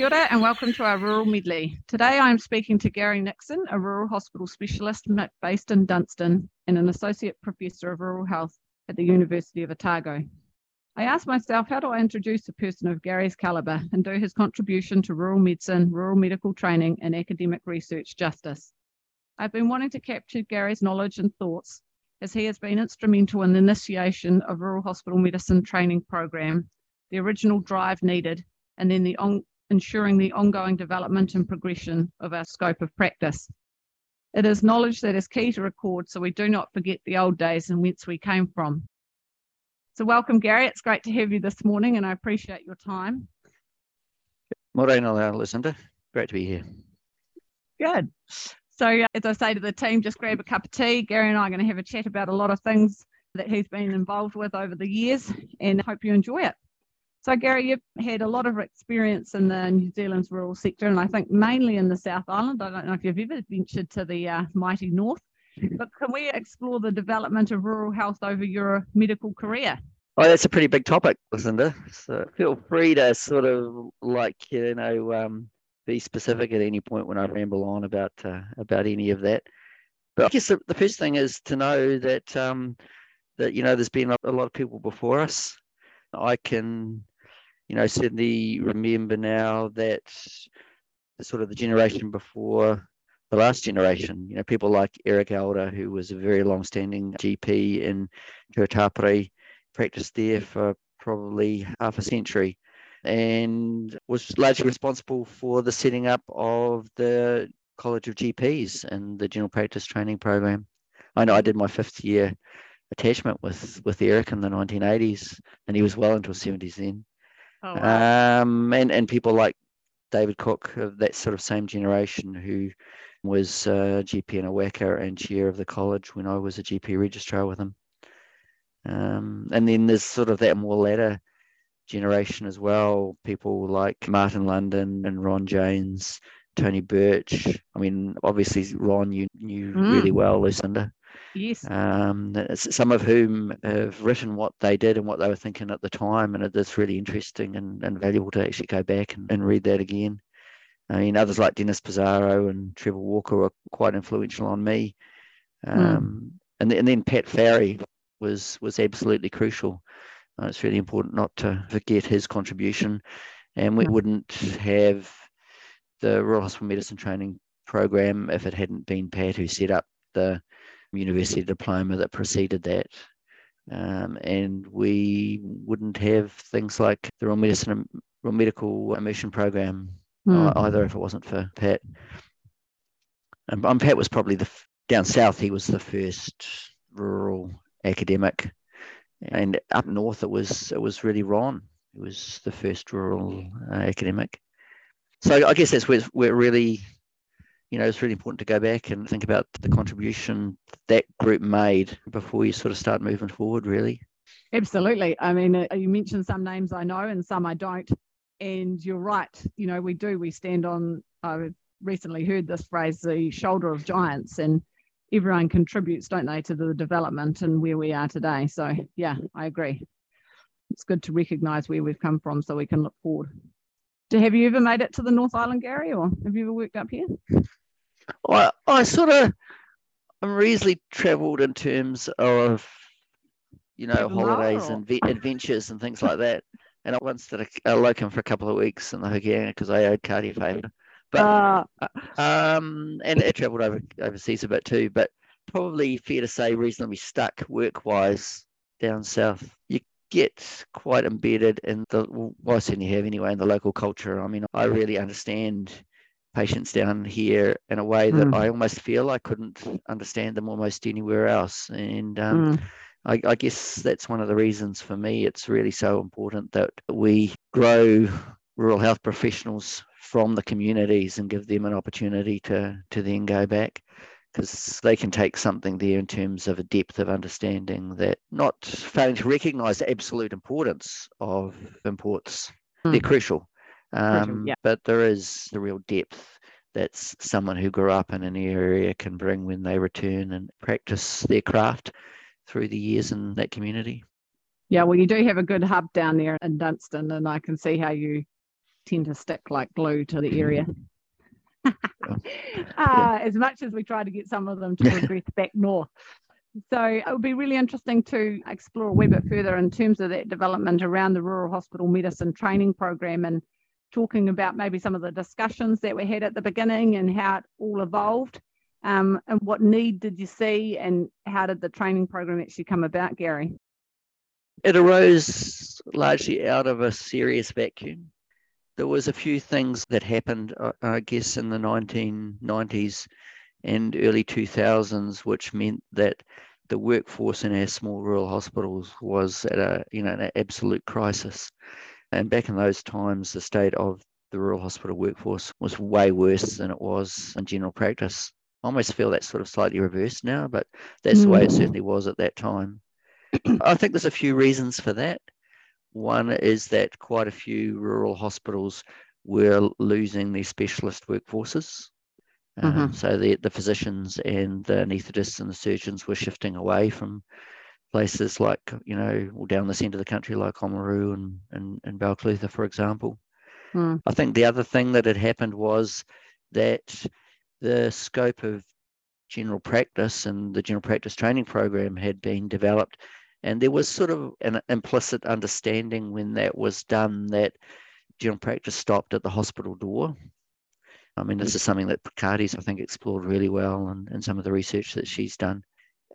Kia ora and welcome to our Rural Medley. Today I'm speaking to Gary Nixon, a rural hospital specialist based in Dunstan and an associate professor of rural health at the University of Otago. I asked myself, how do I introduce a person of Gary's calibre and do his contribution to rural medicine, rural medical training, and academic research justice? I've been wanting to capture Gary's knowledge and thoughts as he has been instrumental in the initiation of rural hospital medicine training program, the original drive needed, and then the on, ensuring the ongoing development and progression of our scope of practice. It is knowledge that is key to record so we do not forget the old days and whence we came from. So, welcome, Gary. It's great to have you this morning and I appreciate your time. Morena, Lucinda. Great to be here. Good. So, uh, as I say to the team, just grab a cup of tea. Gary and I are going to have a chat about a lot of things that he's been involved with over the years and hope you enjoy it. So, Gary, you've had a lot of experience in the New Zealand's rural sector, and I think mainly in the South Island. I don't know if you've ever ventured to the uh, mighty north, but can we explore the development of rural health over your medical career? Oh, that's a pretty big topic, Lucinda. So feel free to sort of like you know um, be specific at any point when I ramble on about uh, about any of that. But I guess the, the first thing is to know that um, that you know there's been a, a lot of people before us. I can you know, certainly remember now that sort of the generation before the last generation, you know, people like Eric Elder, who was a very long-standing GP in Tuatapere, practiced there for probably half a century and was largely responsible for the setting up of the College of GPs and the general practice training program. I know I did my fifth year attachment with with Eric in the 1980s, and he was well into his 70s then. Oh, wow. um, and and people like David Cook of that sort of same generation who was uh, GP in Owaka and chair of the college when I was a GP registrar with him. Um, and then there's sort of that more latter generation as well, people like Martin London and Ron James, Tony Birch. I mean, obviously Ron you knew mm. really well, Lucinda. Yes. Um, some of whom have written what they did and what they were thinking at the time, and it's really interesting and, and valuable to actually go back and, and read that again. I mean, others like Dennis Pizarro and Trevor Walker were quite influential on me. Hmm. Um, mm. and, and then Pat Farry was was absolutely crucial. Uh, it's really important not to forget his contribution, and we mm. wouldn't have the Rural Hospital Medicine Training Program if it hadn't been Pat who set up the university diploma that preceded that. Um, and we wouldn't have things like the Rural Medicine Rural Medical Immersion Program mm. either if it wasn't for Pat. And um, Pat was probably the down south. He was the first rural academic, and up north it was it was really Ron. He was the first rural uh, academic. So I guess that's where, where really you know, it's really important to go back and think about the contribution that group made before you sort of start moving forward, really. Absolutely. I mean, uh, you mentioned some names I know and some I don't. And you're right. You know, we do. We stand on, I've recently heard this phrase, the shoulder of giants, and everyone contributes, don't they, to the development and where we are today. So, yeah, I agree. It's good to recognize where we've come from so we can look forward. Have you ever made it to the North Island, Gary, or have you ever worked up here? I, I sort of, I'm reasonably travelled in terms of, you know, holidays and ve- adventures and things like that. And I once did a, a locum for a couple of weeks in the Hokianga because I owed Kati a favour. But uh, um, and I travelled over overseas a bit too. But probably fair to say, reasonably stuck work wise down south. You get quite embedded in the well, I certainly have anyway in the local culture. I mean, I really understand patients down here in a way that mm. I almost feel I couldn't understand them almost anywhere else. And um, mm. I, I, guess that's one of the reasons for me it's really so important that we grow rural health professionals from the communities and give them an opportunity to to then go back because they can take something there in terms of a depth of understanding that not failing to recognize the absolute importance of imports. Mm. They're crucial um, yeah. But there is the real depth that someone who grew up in an area can bring when they return and practice their craft through the years in that community. Yeah, well, you do have a good hub down there in Dunstan, and I can see how you tend to stick like glue to the area. uh, as much as we try to get some of them to progress back north. So it would be really interesting to explore a wee bit further in terms of that development around the rural hospital medicine training program and talking about maybe some of the discussions that we had at the beginning and how it all evolved. Um, and what need did you see and how did the training program actually come about, Gary? It arose largely out of a serious vacuum. There was a few things that happened, I guess, in the 1990s and early 2000s, which meant that the workforce in our small rural hospitals was at a you know an absolute crisis. And back in those times, the state of the rural hospital workforce was way worse than it was in general practice. I almost feel that's sort of slightly reversed now, but that's mm. the way it mm. certainly was at that time. I think there's a few reasons for that. One is that quite a few rural hospitals were losing their specialist workforces. Um, mm-hmm. So the, the physicians and the anaesthetists and the surgeons were shifting away from places like, you know, down the centre of the country, like Oamaru and, and, and Balclutha, for example. Mm. I think the other thing that had happened was that the scope of general practice and the general practice training program had been developed. And there was sort of an implicit understanding when that was done that general practice stopped at the hospital door. I mean, this is something that Picardi's, I think, explored really well and, and some of the research that she's done.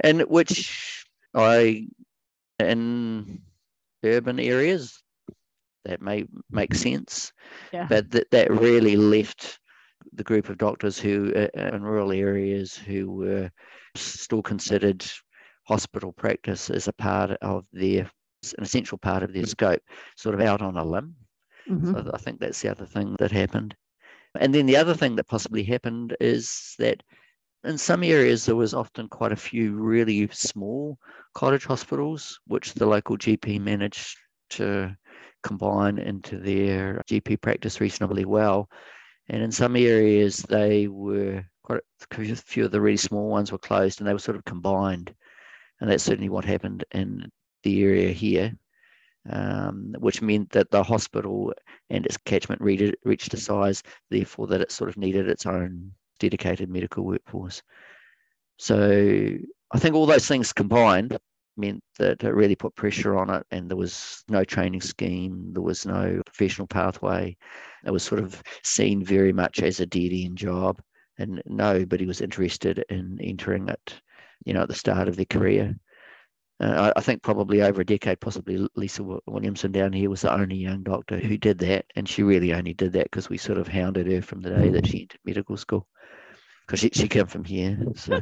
And which I, in urban areas, that may make sense. Yeah. But that, that really left the group of doctors who uh, in rural areas who were still considered hospital practice as a part of their an essential part of their scope, sort of out on a limb. Mm-hmm. So I think that's the other thing that happened. And then the other thing that possibly happened is that in some areas there was often quite a few really small cottage hospitals, which the local GP managed to combine into their GP practice reasonably well. And in some areas, they were quite a few of the really small ones were closed and they were sort of combined. And that's certainly what happened in the area here, um, which meant that the hospital and its catchment reached a size, therefore, that it sort of needed its own dedicated medical workforce. So I think all those things combined meant that it really put pressure on it and there was no training scheme there was no professional pathway it was sort of seen very much as a dead end job and nobody was interested in entering it you know at the start of their career uh, I, I, think probably over a decade possibly lisa williamson down here was the only young doctor who did that and she really only did that because we sort of hounded her from the day that she entered medical school because she, she came from here so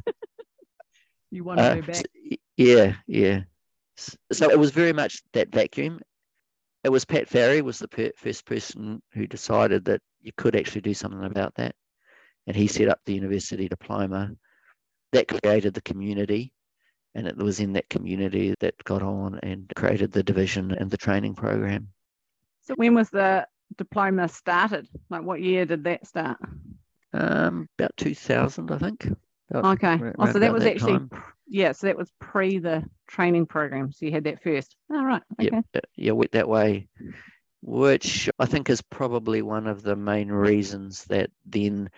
you want to uh, go back yeah, yeah. So it was very much that vacuum. It was Pat Farry was the per- first person who decided that you could actually do something about that, and he set up the university diploma. That created the community, and it was in that community that got on and created the division and the training program. So when was the diploma started? Like what year did that start? Um, about 2000, I think. About, okay. Oh, so that was that actually time yeah, so that was pre the training program. So you had that first. All oh, right. Okay. Yeah, yeah, went that way, which I think is probably one of the main reasons that then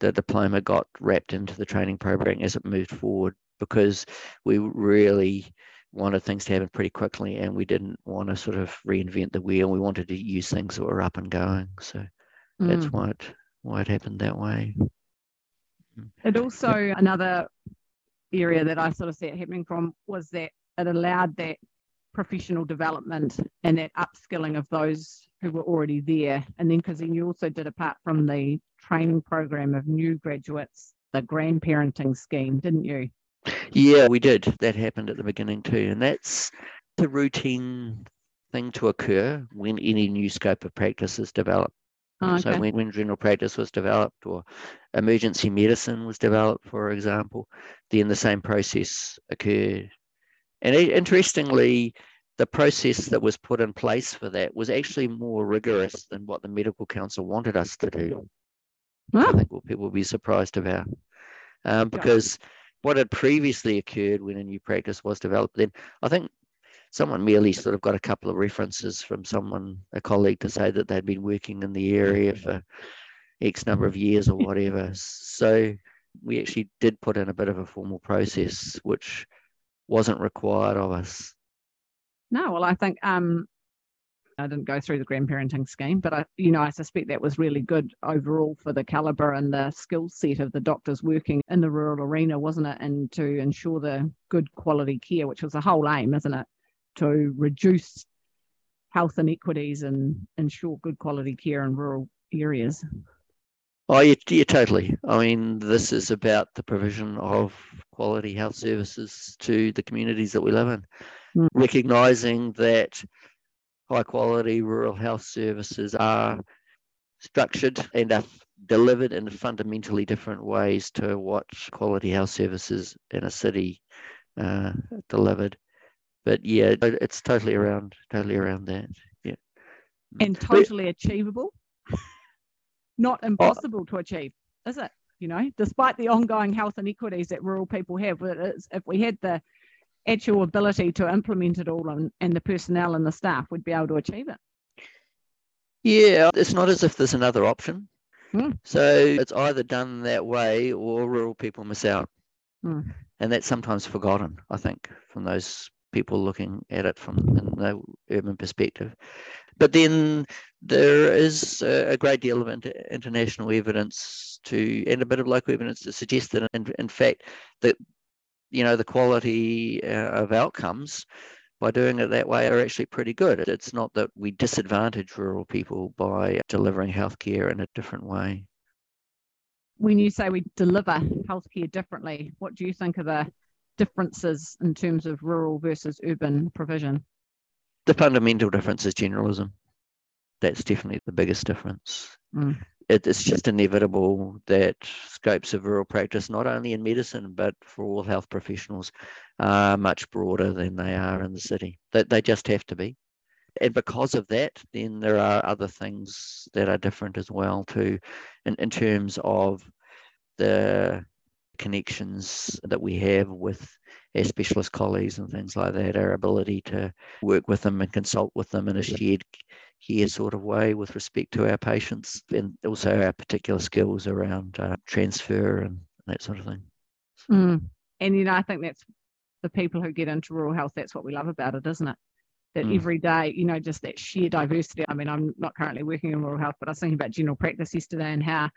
the diploma got wrapped into the training program as it moved forward because we really wanted things to happen pretty quickly and we didn't want to sort of reinvent the wheel. We wanted to use things that were up and going. So mm. that's why it why it happened that way. It also another area that I sort of see it happening from was that it allowed that professional development and that upskilling of those who were already there. And then because then you also did apart from the training program of new graduates, the grandparenting scheme, didn't you? Yeah, we did. That happened at the beginning too. And that's the routine thing to occur when any new scope of practice is developed. Oh, okay. So when, when general practice was developed or emergency medicine was developed, for example, then the same process occurred. And interestingly, the process that was put in place for that was actually more rigorous than what the medical council wanted us to do. I think what people will be surprised about. Um, because yeah. what had previously occurred when a new practice was developed, then I think someone merely sort of got a couple of references from someone, a colleague, to say that they'd been working in the area for X number of years or whatever. So we actually did put in a bit of a formal process, which wasn't required of us. No, well, I think um, I didn't go through the grandparenting scheme, but I, you know, I suspect that was really good overall for the caliber and the skill set of the doctors working in the rural arena, wasn't it? And to ensure the good quality care, which was the whole aim, isn't it? To reduce health inequities and ensure good quality care in rural areas. Oh, yeah, yeah, totally. I mean, this is about the provision of quality health services to the communities that we live in, mm. recognizing that high quality rural health services are structured and are delivered in fundamentally different ways to what quality health services in a city uh, delivered. But yeah, it's totally around, totally around that. Yeah, and totally but, achievable. Not oh. impossible to achieve, is it? You know, despite the ongoing health inequities that rural people have, if we had the actual ability to implement it all and, and the personnel and the staff would be able to achieve it. Yeah, it's not as if there's another option. Mm. So it's either done that way or rural people miss out. Mm. And that's sometimes forgotten, I think, from those people looking at it from the urban perspective. But then there is a great deal of international evidence to, and a bit of local evidence to suggest that, in, in fact, that you know the quality uh, of outcomes by doing it that way are actually pretty good. It's not that we disadvantage rural people by delivering healthcare in a different way. When you say we deliver healthcare differently, what do you think are the differences in terms of rural versus urban provision? The fundamental difference is generalism. That's definitely the biggest difference. Mm it, it's just inevitable that scopes of rural practice, not only in medicine, but for all health professionals, are much broader than they are in the city. That they, they just have to be. And because of that, then there are other things that are different as well too, in, in terms of the connections that we have with our specialist colleagues and things like that, our ability to work with them and consult with them in a shared care sort of way with respect to our patients and also our particular skills around uh, transfer and that sort of thing. Mm. And, you know, I think that's the people who get into rural health, that's what we love about it, isn't it? That mm. every day, you know, just that sheer diversity. I mean, I'm not currently working in rural health, but I was thinking about general practice yesterday and how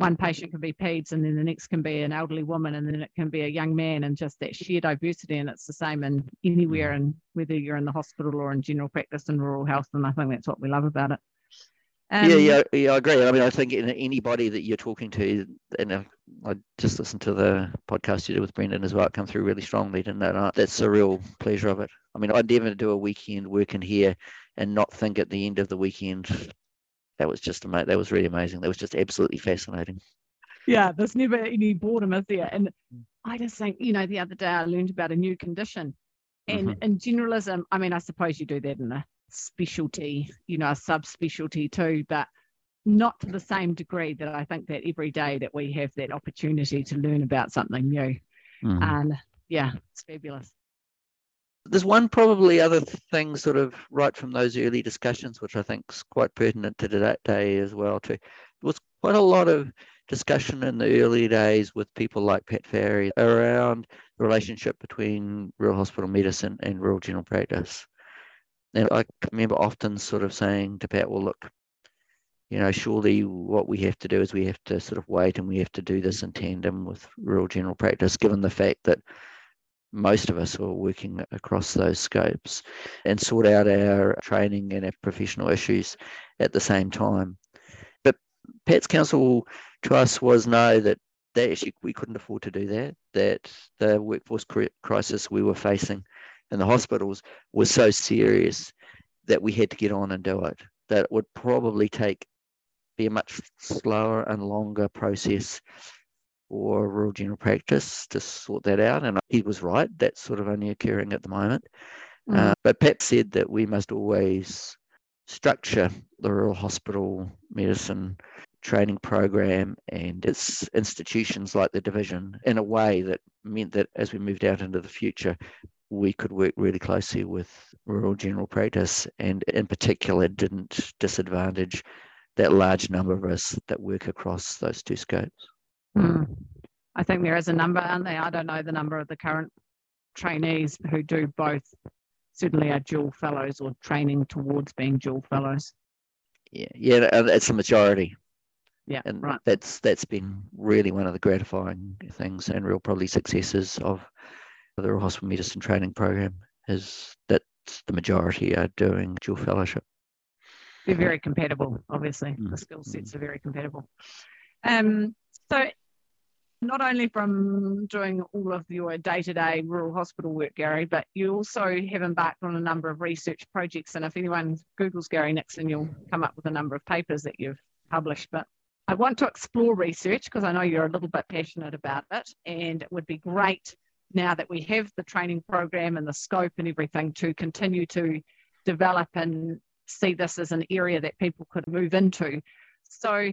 one patient can be peds and then the next can be an elderly woman and then it can be a young man and just that sheer diversity and it's the same in anywhere and whether you're in the hospital or in general practice and rural health and I think that's what we love about it. Um, yeah, yeah, yeah, I agree. I mean, I think anybody that you're talking to, and I just listened to the podcast you did with Brendan as well, it come through really strongly, didn't it? That's a real pleasure of it. I mean, I'd never do a weekend working here and not think at the end of the weekend, that was just amazing. That was really amazing. That was just absolutely fascinating. Yeah, there's never any boredom, is there? And I just think, you know, the other day I learned about a new condition. And mm-hmm. in generalism, I mean, I suppose you do that in a specialty, you know, a subspecialty too, but not to the same degree that I think that every day that we have that opportunity to learn about something new. Mm-hmm. And yeah, it's fabulous. There's one probably other thing, sort of right from those early discussions, which I think is quite pertinent to that day as well. Too, there was quite a lot of discussion in the early days with people like Pat Farry around the relationship between rural hospital medicine and rural general practice. And I remember often sort of saying to Pat, "Well, look, you know, surely what we have to do is we have to sort of wait and we have to do this in tandem with rural general practice, given the fact that most of us are working across those scopes and sort out our training and our professional issues at the same time. But Pat's counsel to us was no, that, that actually we couldn't afford to do that, that the workforce crisis we were facing in the hospitals was so serious that we had to get on and do it, that it would probably take be a much slower and longer process for rural general practice to sort that out. And he was right. That's sort of only occurring at the moment. Mm. Uh, but Pat said that we must always structure the rural hospital medicine training program and its institutions like the division in a way that meant that as we moved out into the future, we could work really closely with rural general practice and in particular didn't disadvantage that large number of us that work across those two scopes. Mm. I think there is a number, and they I don't know the number of the current trainees who do both. Certainly are dual fellows or training towards being dual fellows. Yeah, yeah, it's the majority. Yeah, and right. that's that's been really one of the gratifying things and real probably successes of the Rural Hospital Medicine Training Program is that the majority are doing dual fellowship. They're very compatible, obviously. Mm. The skill sets are very compatible. Um, so not only from doing all of your day-to-day rural hospital work, Gary, but you also have embarked on a number of research projects. And if anyone Googles Gary Nixon, you'll come up with a number of papers that you've published. But I want to explore research because I know you're a little bit passionate about it. And it would be great now that we have the training program and the scope and everything to continue to develop and see this as an area that people could move into. So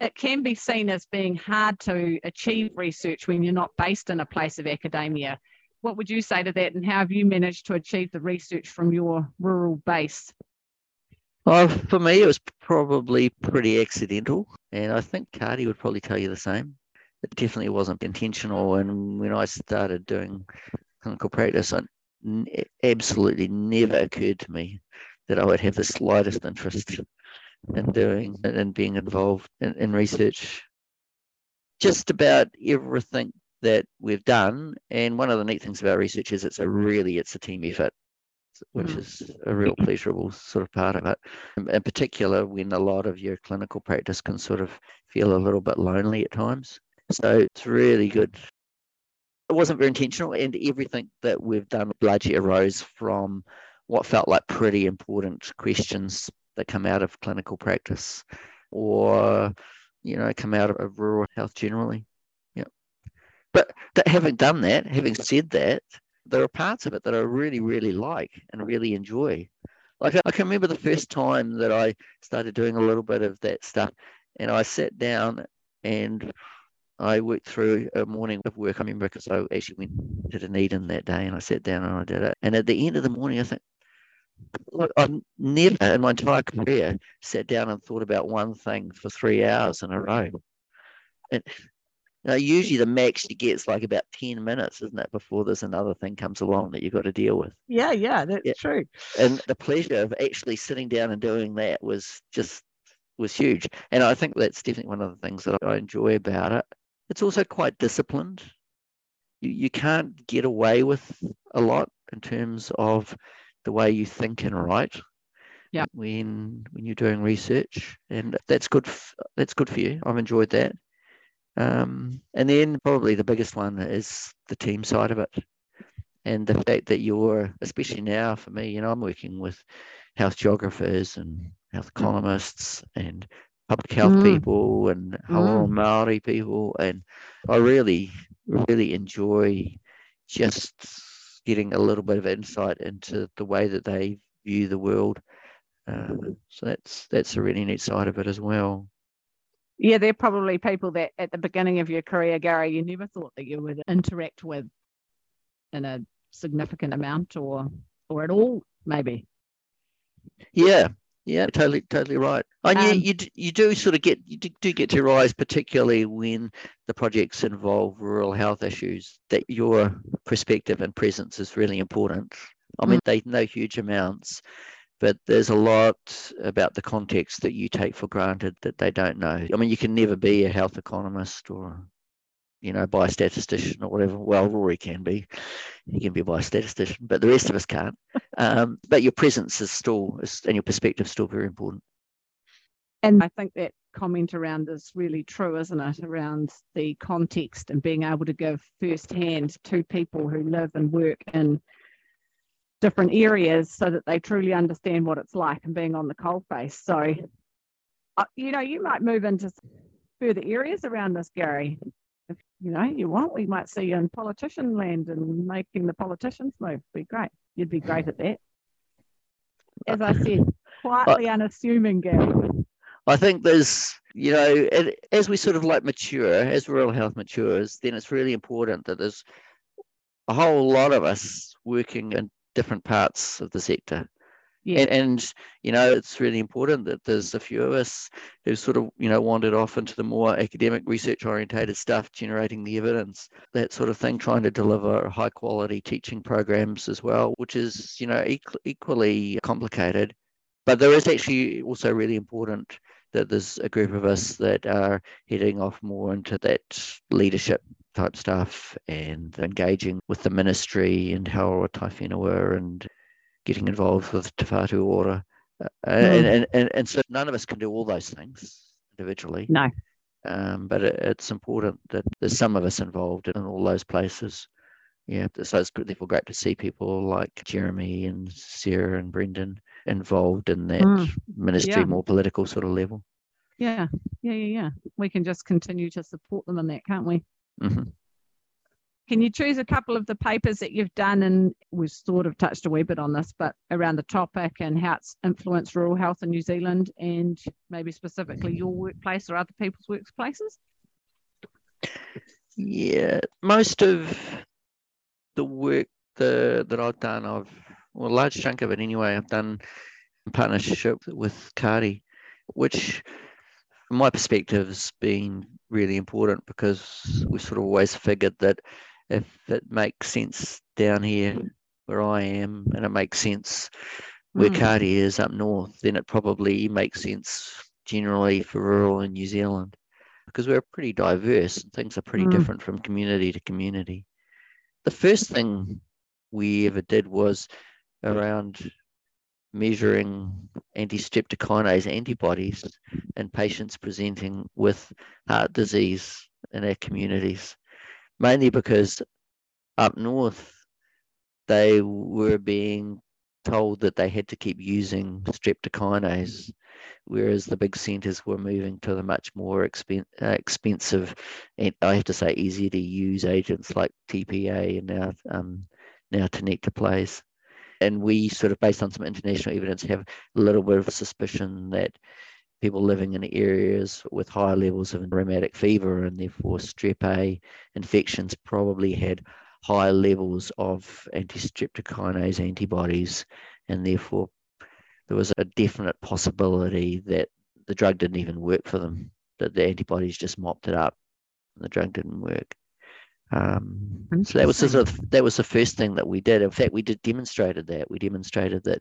it can be seen as being hard to achieve research when you're not based in a place of academia. What would you say to that, and how have you managed to achieve the research from your rural base? Well, for me, it was probably pretty accidental, and I think Kati would probably tell you the same. It definitely wasn't intentional, and when I started doing clinical practice, absolutely never occurred to me that I would have the slightest interest in doing and being involved in, in research. Just about everything that we've done, and one of the neat things about research is it's a really it's a team effort, which mm. is a real pleasurable sort of part of it. In particular, when a lot of your clinical practice can sort of feel a little bit lonely at times. So it's really good. It wasn't very intentional, and everything that we've done largely arose from what felt like pretty important questions that come out of clinical practice or you know come out of rural health generally yeah but that, having done that having said that there are parts of it that i really really like and really enjoy like i can remember the first time that i started doing a little bit of that stuff and i sat down and I worked through a morning of work. I remember because I actually went to Dunedin that day and I sat down and I did it. And at the end of the morning, I think, I've never in my entire career sat down and thought about one thing for three hours in a row. And usually the max you get is like about 10 minutes, isn't it, before there's another thing comes along that you've got to deal with. Yeah, yeah, that's yeah. true. And the pleasure of actually sitting down and doing that was just was huge. And I think that's definitely one of the things that I enjoy about it. It's also quite disciplined. You, you can't get away with a lot in terms of the way you think and write yeah when when you're doing research and that's good f- that's good for you i've enjoyed that um, and then probably the biggest one is the team side of it and the fact that you're especially now for me you know i'm working with health geographers and health mm. economists and public health mm. people and mm. Maori people and i really really enjoy just getting a little bit of insight into the way that they view the world. Uh, so that's that's a really neat side of it as well. Yeah, they're probably people that at the beginning of your career, Gary, you never thought that you would interact with in a significant amount or or at all, maybe. Yeah, yeah, totally, totally right. And um, you, you, you do sort of get you do get to rise, particularly when the projects involve rural health issues. That your perspective and presence is really important. I mean, mm. they know huge amounts, but there's a lot about the context that you take for granted that they don't know. I mean, you can never be a health economist or you know, biostatistician or whatever. Well, Rory can be. He can be biostatistician, but the rest of us can't. Um, but your presence is still, and your perspective is still very important. And I think that comment around is really true, isn't it? Around the context and being able to give firsthand to people who live and work in different areas so that they truly understand what it's like and being on the coalface. So, uh, you know, you might move into further areas around this, Gary if you know you want, we might see you in politician land and making the politicians move. Be great. You'd be great at that. As I said, quietly unassuming, Gary. I think there's, you know, as we sort of like mature, as rural health matures, then it's really important that there's a whole lot of us working in different parts of the sector. Yeah. And, and, you know, it's really important that there's a few of us who sort of, you know, wandered off into the more academic research orientated stuff, generating the evidence, that sort of thing, trying to deliver high quality teaching programs as well, which is, you know, equally complicated. But there is actually also really important that there's a group of us that are heading off more into that leadership type stuff and engaging with the ministry and Hauora Taiwhenua and getting involved with Te Whatu Ora. Uh, mm. and, and, and, and so none of us can do all those things individually. No. Um, but it, it's important that there's some of us involved in all those places. Yeah, so it's therefore great to see people like Jeremy and Sarah and Brendan involved in that mm. ministry, yeah. more political sort of level. Yeah, yeah, yeah, yeah. We can just continue to support them in that, can't we? Mm-hmm. Can you choose a couple of the papers that you've done? And we've sort of touched a wee bit on this, but around the topic and how it's influenced rural health in New Zealand and maybe specifically your workplace or other people's workplaces? Yeah, most of the work the, that I've done, I've, well, a large chunk of it anyway, I've done in partnership with Kati, which from my perspective has been really important because we sort of always figured that if it makes sense down here where I am and it makes sense where mm. Kati is up north, then it probably makes sense generally for rural in New Zealand because we're pretty diverse and things are pretty mm. different from community to community. The first thing we ever did was around measuring anti-streptokinase antibodies in patients presenting with heart disease in our communities mainly because up north they were being told that they had to keep using streptokinase, whereas the big centres were moving to the much more expen- uh, expensive and I have to say easier to use agents like TPA and now um, now tenecteplase. And we sort of, based on some international evidence, have a little bit of a suspicion that people living in areas with high levels of rheumatic fever and therefore strep A infections probably had high levels of anti-streptokinase antibodies and therefore there was a definite possibility that the drug didn't even work for them, that the antibodies just mopped it up and the drug didn't work. Um, so that was sort of that was the first thing that we did. In fact, we did demonstrated that. We demonstrated that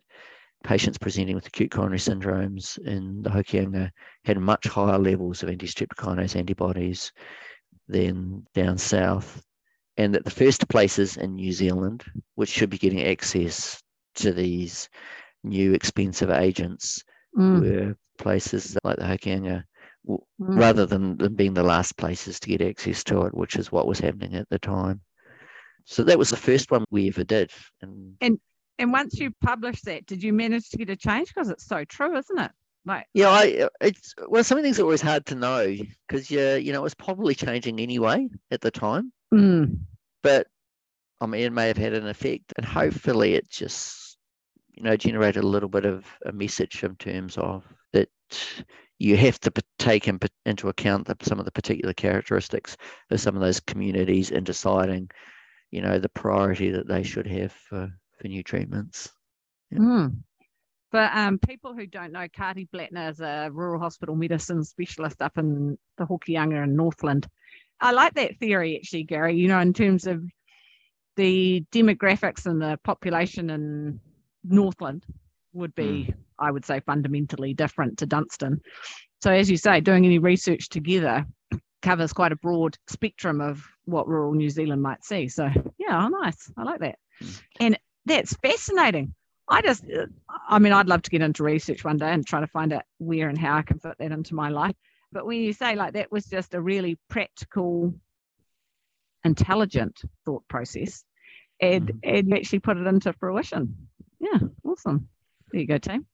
patients presenting with acute coronary syndromes in the Hokianga had much higher levels of anti-streptokinase antibodies than down south. And that the first places in New Zealand, which should be getting access to these new expensive agents, mm. were places like the Hokianga, mm. rather than, than being the last places to get access to it, which is what was happening at the time. So that was the first one we ever did. And, and and once you published that, did you manage to get a change? Because it's so true, isn't it? Like, yeah, I it's well, some of things are always hard to know because yeah, you know, it was probably changing anyway at the time. Mm. But I mean, it may have had an effect, and hopefully, it just you know generated a little bit of a message in terms of that you have to take in, into account the, some of the particular characteristics of some of those communities in deciding, you know, the priority that they should have for for new treatments. Yeah. Mm. For um, people who don't know, Kati Blattner is a rural hospital medicine specialist up in the Hokianga in Northland. I like that theory actually, Gary, you know, in terms of the demographics and the population in Northland would be, mm. I would say, fundamentally different to Dunstan. So, as you say, doing any research together covers quite a broad spectrum of what rural New Zealand might see. So, yeah, oh, nice. I like that. Mm. And that's fascinating. I just, I mean, I'd love to get into research one day and try to find out where and how I can fit that into my life. But when you say like that was just a really practical, intelligent thought process, and mm-hmm. and you actually put it into fruition. Yeah, awesome. There you go, team.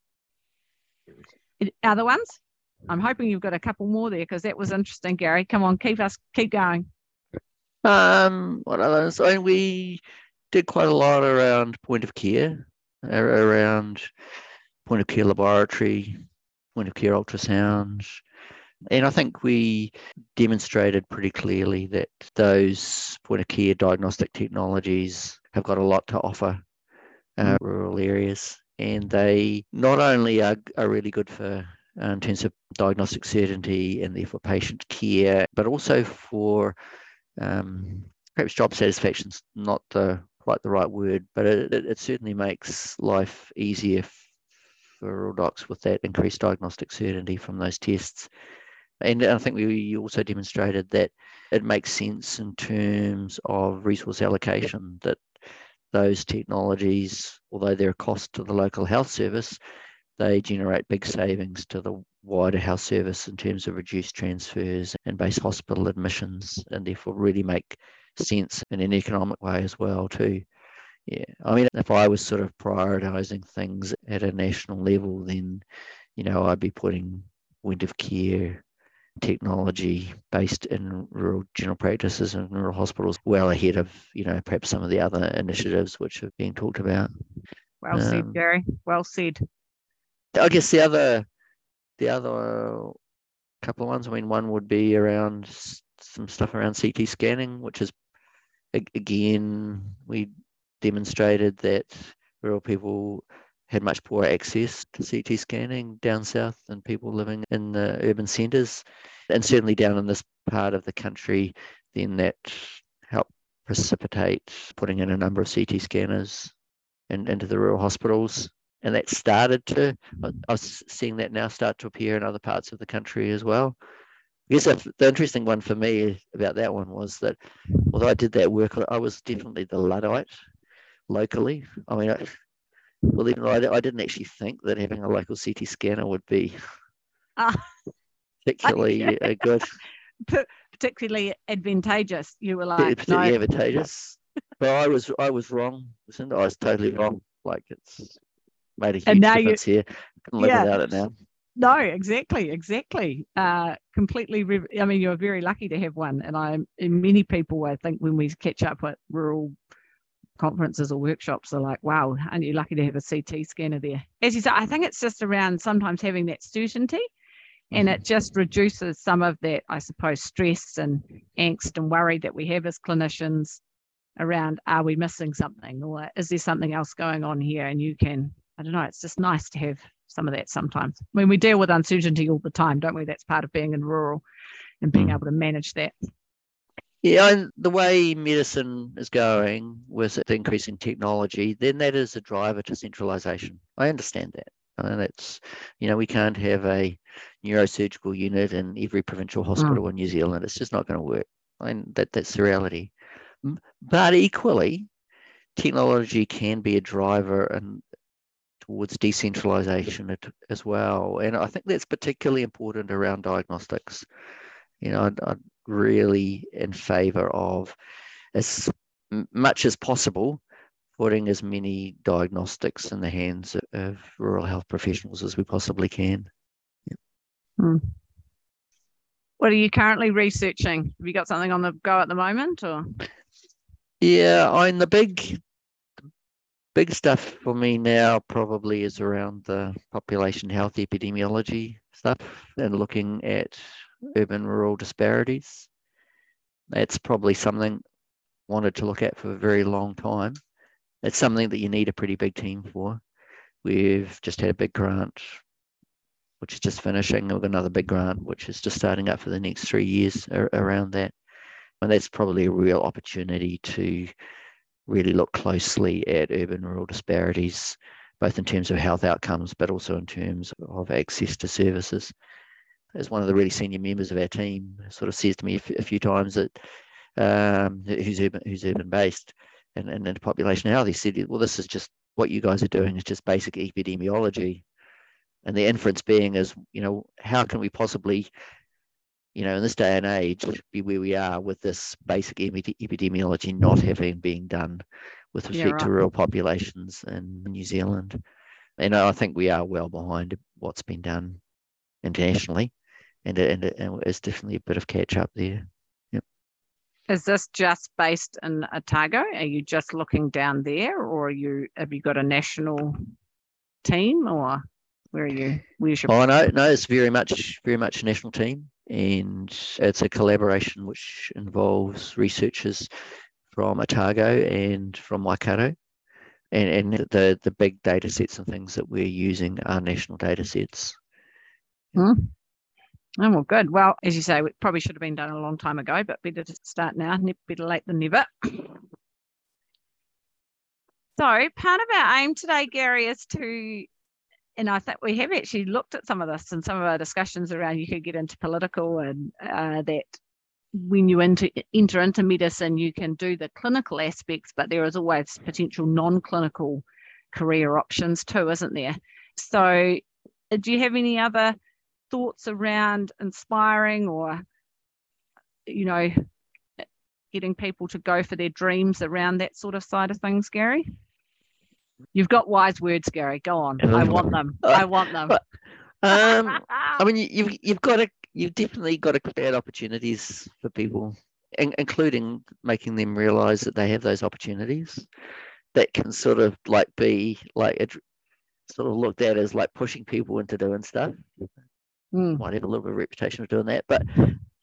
Other ones? I'm hoping you've got a couple more there because that was interesting, Gary. Come on, keep us keep going. Um, what others? I mean, we did quite a lot around point of care, around point of care laboratory, point of care ultrasound, And I think we demonstrated pretty clearly that those point of care diagnostic technologies have got a lot to offer uh, rural areas. And they not only are, are really good for uh, in terms of diagnostic certainty and therefore patient care, but also for um, perhaps job satisfaction is not the, quite the right word, but it, it, it certainly makes life easier for all docs with that increased diagnostic certainty from those tests. And I think we also demonstrated that it makes sense in terms of resource allocation, that those technologies, although they're a cost to the local health service, they generate big savings to the wider health service in terms of reduced transfers and base hospital admissions, and therefore really make sense in an economic way as well too. Yeah, I mean, if I was sort of prioritizing things at a national level, then you know I'd be putting point of care technology based in rural general practices and rural hospitals well ahead of you know perhaps some of the other initiatives which have been talked about. Well um, said, Gary. Well said. I guess the other the other couple of ones. I mean, one would be around some stuff around CT scanning, which is again we demonstrated that rural people had much poorer access to CT scanning down south than people living in the urban centres. And certainly down in this part of the country, then that helped precipitate putting in a number of CT scanners in, into the rural hospitals. And that started to, I was seeing that now start to appear in other parts of the country as well. I guess the interesting one for me about that one was that although I did that work, I was definitely the Luddite locally. I mean, I, well, even though I, I, didn't actually think that having a local CT scanner would be uh, particularly okay. good. particularly advantageous. You were like particularly no. advantageous. but I was I was wrong. I was totally wrong. Like it's made a huge difference you, here. I can live yeah. without it now. No, exactly, exactly. Uh, completely. I mean, you're very lucky to have one, and I, in many people, I think, when we catch up at rural conferences or workshops are like, wow, aren't you lucky to have a CT scanner there? As you say, I think it's just around sometimes having that certainty and it mm-hmm. just reduces some of that, I suppose, stress and angst and worry that we have as clinicians around are we missing something or is there something else going on here? And you can, I don't know, it's just nice to have some of that sometimes. I mean, we deal with uncertainty all the time, don't we? That's part of being in rural and being mm. able to manage that. Yeah, and the way medicine is going with the increasing technology, then that is a driver to centralization. I understand that. And it's, you know, we can't have a neurosurgical unit in every provincial hospital mm. in New Zealand. It's just not going to work. And that, that's the reality. But equally, technology can be a driver and towards decentralization as well. And I think that's particularly important around diagnostics. You know, I'd, I'd really in favor of as much as possible putting as many diagnostics in the hands of rural health professionals as we possibly can. Yeah. Hmm. What are you currently researching? Have you got something on the go at the moment, or? Yeah, I mean the big, big stuff for me now probably is around the population health epidemiology stuff and looking at urban rural disparities. That's probably something wanted to look at for a very long time. It's something that you need a pretty big team for. We've just had a big grant, which is just finishing. We've got another big grant, which is just starting up for the next three years around that. And that's probably a real opportunity to really look closely at urban rural disparities, both in terms of health outcomes, but also in terms of access to services as one of the really senior members of our team sort of says to me a, few times that um, who's urban who's urban based and, and into population health, he said, well, this is just what you guys are doing is just basic epidemiology. And the inference being is, you know, how can we possibly, you know, in this day and age, be where we are with this basic epidemiology not having been done with respect yeah, right. to rural populations in New Zealand? And I think we are well behind what's been done internationally and, and, and it's definitely a bit of catch up there. Yep. Is this just based in Otago? Are you just looking down there, or you have you got a national team, or? Where are you? Where's your? Oh no, no, it's very much very much a national team, and it's a collaboration which involves researchers from Otago and from Waikato. And, and the, the big data sets and things that we're using are national data sets. Hmm. Oh, well, good. Well, as you say, it probably should have been done a long time ago, but better to start now. Better late than never. So, part of our aim today, Gary, is to, and I think we have actually looked at some of this in some of our discussions around you could get into political and uh, that when you enter, enter into medicine, you can do the clinical aspects, but there is always potential non clinical career options too, isn't there? So, uh, do you have any other thoughts around inspiring or, you know, getting people to go for their dreams around that sort of side of things, Gary? You've got wise words, Gary. Go on. I want them. I want them. um, I mean, you've you've got to you've definitely got to create opportunities for people, in, including making them realise that they have those opportunities. That can sort of like be like a, sort of looked at as like pushing people into doing stuff. Mm. Might have a little bit of reputation of doing that, but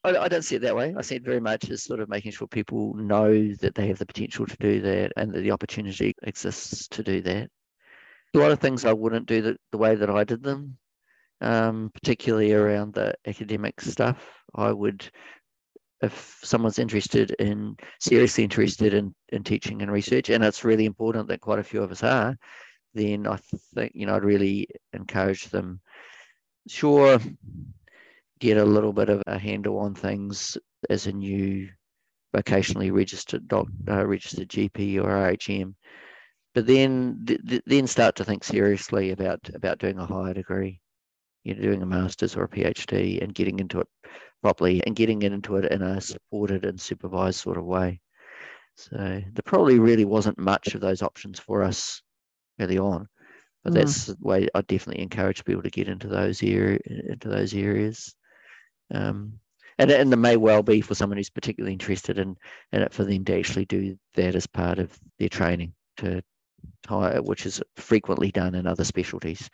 I, I, don't see it that way. I see it very much as sort of making sure people know that they have the potential to do that and that the opportunity exists to do that. A lot of things I wouldn't do the, the way that I did them, um, particularly around the academic stuff. I would, if someone's interested in, seriously interested in, in teaching and research, and it's really important that quite a few of us are, then I think, you know, I'd really encourage them. Sure, get a little bit of a handle on things as a new vocationally registered doc, uh, registered GP or RHM, but then th- then start to think seriously about about doing a higher degree, you know, doing a master's or a PhD and getting into it properly and getting into it in a supported and supervised sort of way. So there probably really wasn't much of those options for us early on, but mm. that's the way I definitely encourage people to get into those area into those areas. Um, and, and it may well be for someone who's particularly interested in, in it for them to actually do that as part of their training to hire, which is frequently done in other specialties,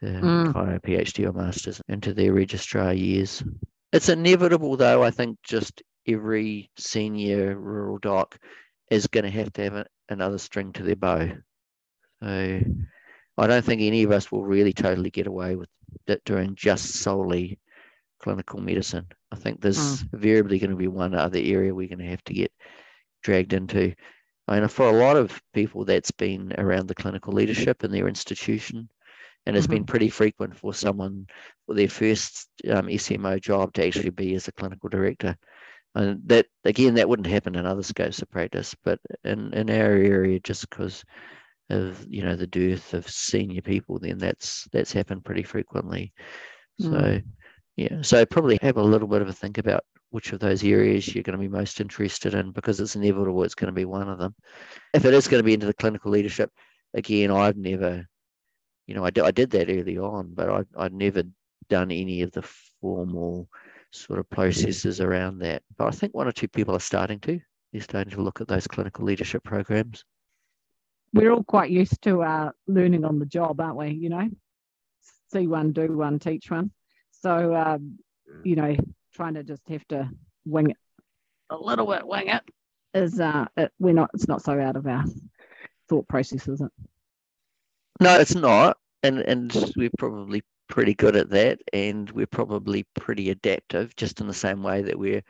to mm. hire a PhD or master's into their registrar years. It's inevitable, though, I think just every senior rural doc is going to have to have a, another string to their bow. So I don't think any of us will really totally get away with it doing just solely clinical medicine. I think there's mm. invariably going to be one other area we're going to have to get dragged into. And for a lot of people, that's been around the clinical leadership in their institution. And it's mm-hmm. been pretty frequent for someone for their first um, SMO job to actually be as a clinical director. And that, again, that wouldn't happen in other scopes of practice, but in, in our area, just because of you know the dearth of senior people, then that's that's happened pretty frequently. So mm. Yeah, so probably have a little bit of a think about which of those areas you're going to be most interested in because it's inevitable it's going to be one of them. If it is going to be into the clinical leadership, again, I've never, you know, I I did that early on, but I, I'd never done any of the formal sort of processes around that. But I think one or two people are starting to. They're starting to look at those clinical leadership programs. We're all quite used to uh, learning on the job, aren't we? You know, see one, do one, teach one. So, um, you know, trying to just have to wing it a little bit, wing it is uh, it, we're not. It's not so out of our thought process, is it? No, it's not, and and we're probably pretty good at that, and we're probably pretty adaptive, just in the same way that we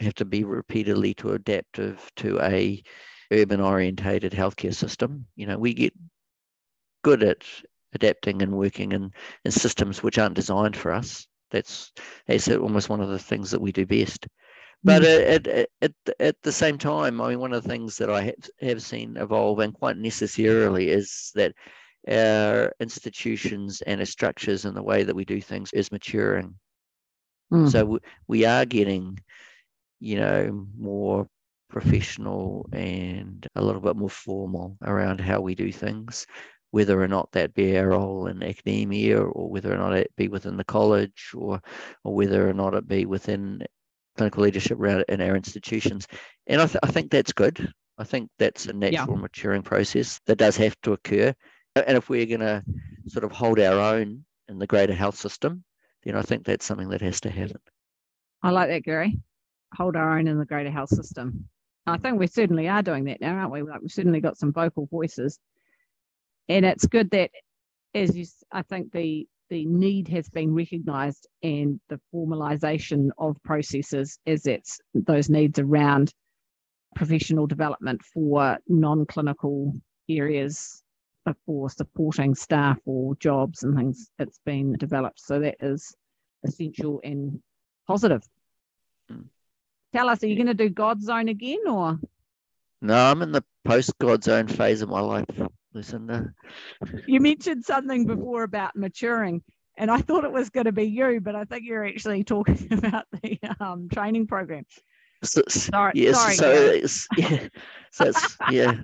have to be repeatedly to adaptive to a urban orientated healthcare system. You know, we get good at adapting and working in, in systems which aren't designed for us. That's that's almost one of the things that we do best. But mm. at, at, at, the same time, I mean, one of the things that I have, have seen evolve and quite necessarily is that our institutions and our structures and the way that we do things is maturing. Mm. So we, we are getting, you know, more professional and a little bit more formal around how we do things whether or not that be our role in academia or whether or not it be within the college or or whether or not it be within clinical leadership in our institutions. And I, th- I think that's good. I think that's a natural yeah. maturing process that does have to occur. And if we're going to sort of hold our own in the greater health system, then I think that's something that has to happen. I like that, Gary. Hold our own in the greater health system. I think we certainly are doing that now, aren't we? Like we've certainly got some vocal voices, and it's good that, as you, I think the the need has been recognised and the formalisation of processes as it's those needs around professional development for non-clinical areas for supporting staff or jobs and things. It's been developed, so that is essential and positive. Mm. Tell us, are you going to do GODZone again or? No, I'm in the post GODZone phase of my life, Lucinda. You mentioned something before about maturing, and I thought it was going to be you, but I think you're actually talking about the um, training program. So, sorry, yes, sorry, so it's, yeah, so it's, yeah,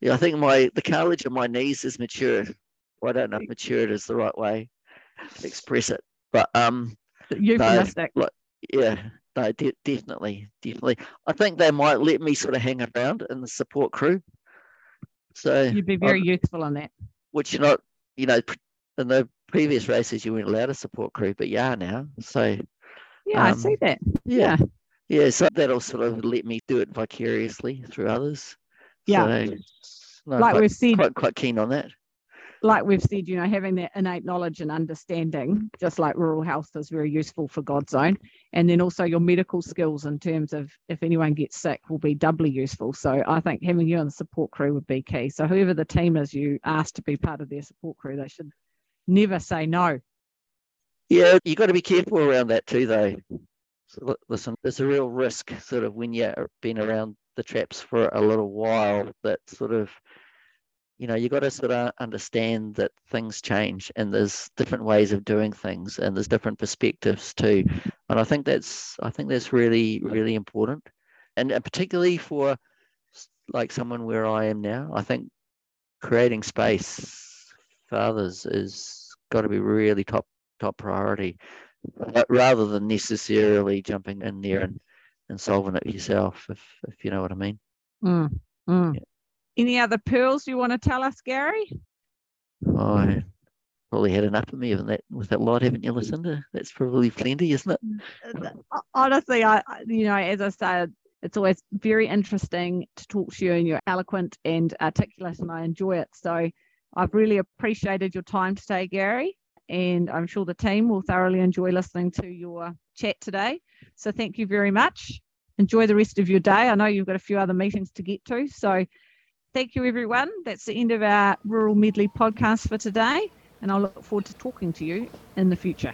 yeah. I think my the cartilage of my knees is matured. Well, I don't know if matured is the right way to express it, but um, euphemistic. No, like, yeah, no, de- definitely, definitely. I think they might let me sort of hang around in the support crew. So you'd be very useful on that. Which you're not, you know, in the previous races you weren't allowed a support crew, but you are now. So yeah, um, I see that. Yeah. yeah, So that'll sort of let me do it vicariously through others. Yeah. So, no, like quite, we've seen, quite quite keen on that like we've said, you know, having that innate knowledge and understanding, just like rural health is very useful for God's Zone. And then also your medical skills in terms of if anyone gets sick will be doubly useful. So I think having you on the support crew would be key. So whoever the team is you ask to be part of their support crew, they should never say no. Yeah, you've got to be careful around that too, though. So listen, there's a real risk sort of when you've been around the traps for a little while that sort of you know you got to sort of understand that things change and there's different ways of doing things and there's different perspectives too and i think that's i think that's really really important and, particularly for like someone where i am now i think creating space for others is got to be really top top priority but rather than necessarily jumping in there and, and solving it yourself if if you know what i mean mm, mm. Yeah. Any other pearls you want to tell us, Gary? I probably had enough of me of that with that lot, haven't you, Lucinda? That's probably plenty, isn't it? Uh, honestly, I you know, as I said, it's always very interesting to talk to you, and you're eloquent and articulate, and I enjoy it. So I've really appreciated your time today, Gary, and I'm sure the team will thoroughly enjoy listening to your chat today. So thank you very much. Enjoy the rest of your day. I know you've got a few other meetings to get to, so Thank you, everyone. That's the end of our Rural Medley podcast for today, and I look forward to talking to you in the future.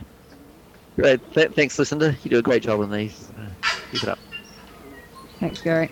Great. Th- thanks, Lucinda. You do a great job on these. Uh, keep it up. Thanks, Gary.